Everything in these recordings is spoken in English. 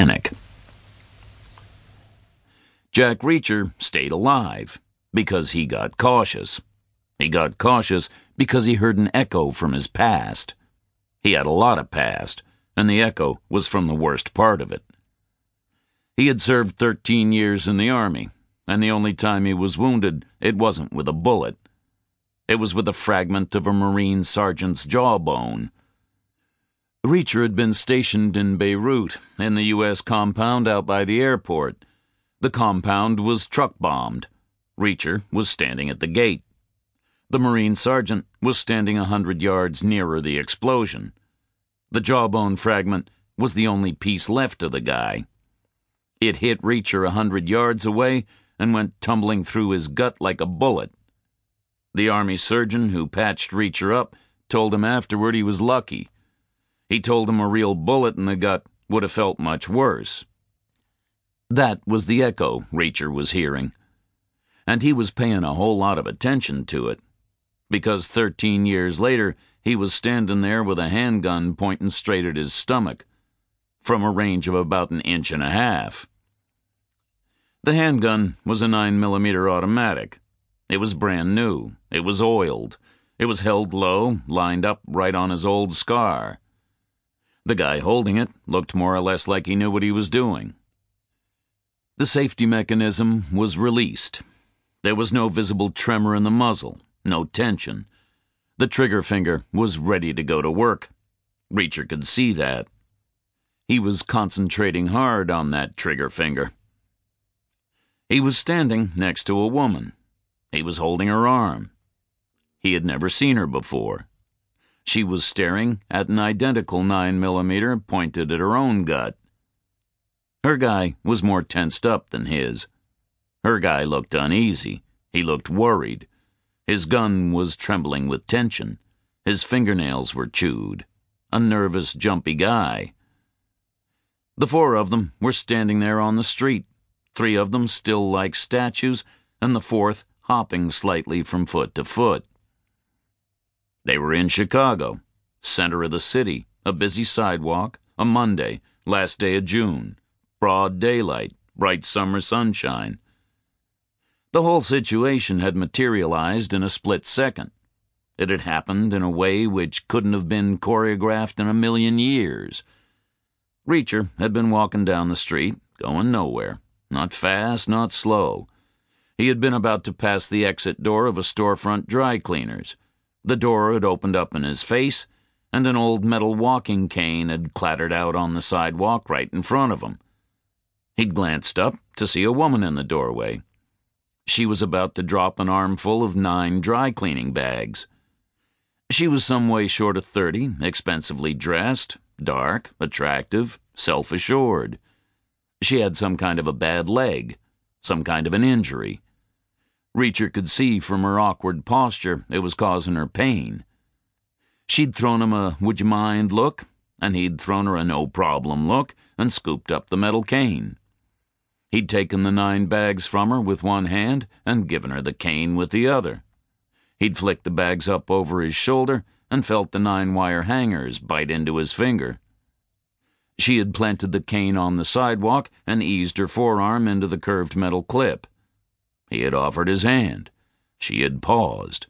panic. Jack Reacher stayed alive because he got cautious. He got cautious because he heard an echo from his past. He had a lot of past, and the echo was from the worst part of it. He had served 13 years in the Army, and the only time he was wounded, it wasn't with a bullet. It was with a fragment of a Marine sergeant's jawbone. Reacher had been stationed in Beirut, in the U.S. compound out by the airport. The compound was truck bombed. Reacher was standing at the gate. The Marine sergeant was standing a hundred yards nearer the explosion. The jawbone fragment was the only piece left of the guy. It hit Reacher a hundred yards away and went tumbling through his gut like a bullet. The army surgeon who patched Reacher up told him afterward he was lucky. He told him a real bullet in the gut would have felt much worse. That was the echo Reacher was hearing. And he was paying a whole lot of attention to it. Because 13 years later, he was standing there with a handgun pointing straight at his stomach, from a range of about an inch and a half. The handgun was a 9mm automatic. It was brand new. It was oiled. It was held low, lined up right on his old scar. The guy holding it looked more or less like he knew what he was doing. The safety mechanism was released. There was no visible tremor in the muzzle, no tension. The trigger finger was ready to go to work. Reacher could see that. He was concentrating hard on that trigger finger. He was standing next to a woman. He was holding her arm. He had never seen her before. She was staring at an identical 9 millimeter pointed at her own gut. Her guy was more tensed up than his. Her guy looked uneasy. He looked worried. His gun was trembling with tension. His fingernails were chewed. A nervous, jumpy guy. The four of them were standing there on the street, three of them still like statues, and the fourth hopping slightly from foot to foot. They were in Chicago, center of the city, a busy sidewalk, a Monday, last day of June, broad daylight, bright summer sunshine. The whole situation had materialized in a split second. It had happened in a way which couldn't have been choreographed in a million years. Reacher had been walking down the street, going nowhere. Not fast, not slow. He had been about to pass the exit door of a storefront dry cleaner's. The door had opened up in his face, and an old metal walking cane had clattered out on the sidewalk right in front of him. He'd glanced up to see a woman in the doorway. She was about to drop an armful of nine dry cleaning bags. She was some way short of thirty, expensively dressed, dark, attractive, self assured. She had some kind of a bad leg, some kind of an injury. Reacher could see from her awkward posture it was causing her pain. She'd thrown him a would you mind look, and he'd thrown her a no problem look and scooped up the metal cane. He'd taken the nine bags from her with one hand and given her the cane with the other. He'd flicked the bags up over his shoulder and felt the nine wire hangers bite into his finger. She had planted the cane on the sidewalk and eased her forearm into the curved metal clip. He had offered his hand. She had paused.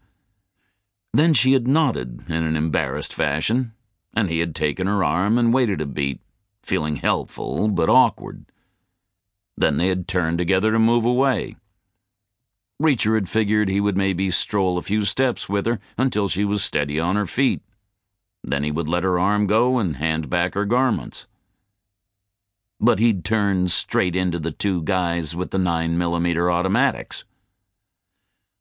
Then she had nodded in an embarrassed fashion, and he had taken her arm and waited a beat, feeling helpful but awkward. Then they had turned together to move away. Reacher had figured he would maybe stroll a few steps with her until she was steady on her feet. Then he would let her arm go and hand back her garments but he'd turned straight into the two guys with the 9 millimeter automatics.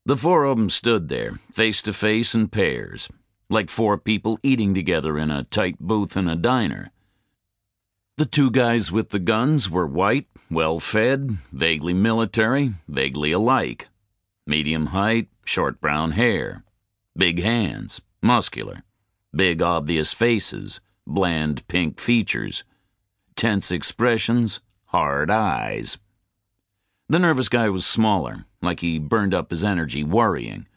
The four of them stood there, face to face in pairs, like four people eating together in a tight booth in a diner. The two guys with the guns were white, well fed, vaguely military, vaguely alike. Medium height, short brown hair. Big hands, muscular. Big obvious faces, bland pink features tense expressions, hard eyes. The nervous guy was smaller, like he burned up his energy worrying.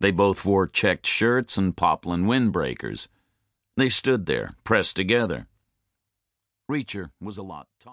They both wore checked shirts and poplin windbreakers. They stood there, pressed together. Reacher was a lot taller.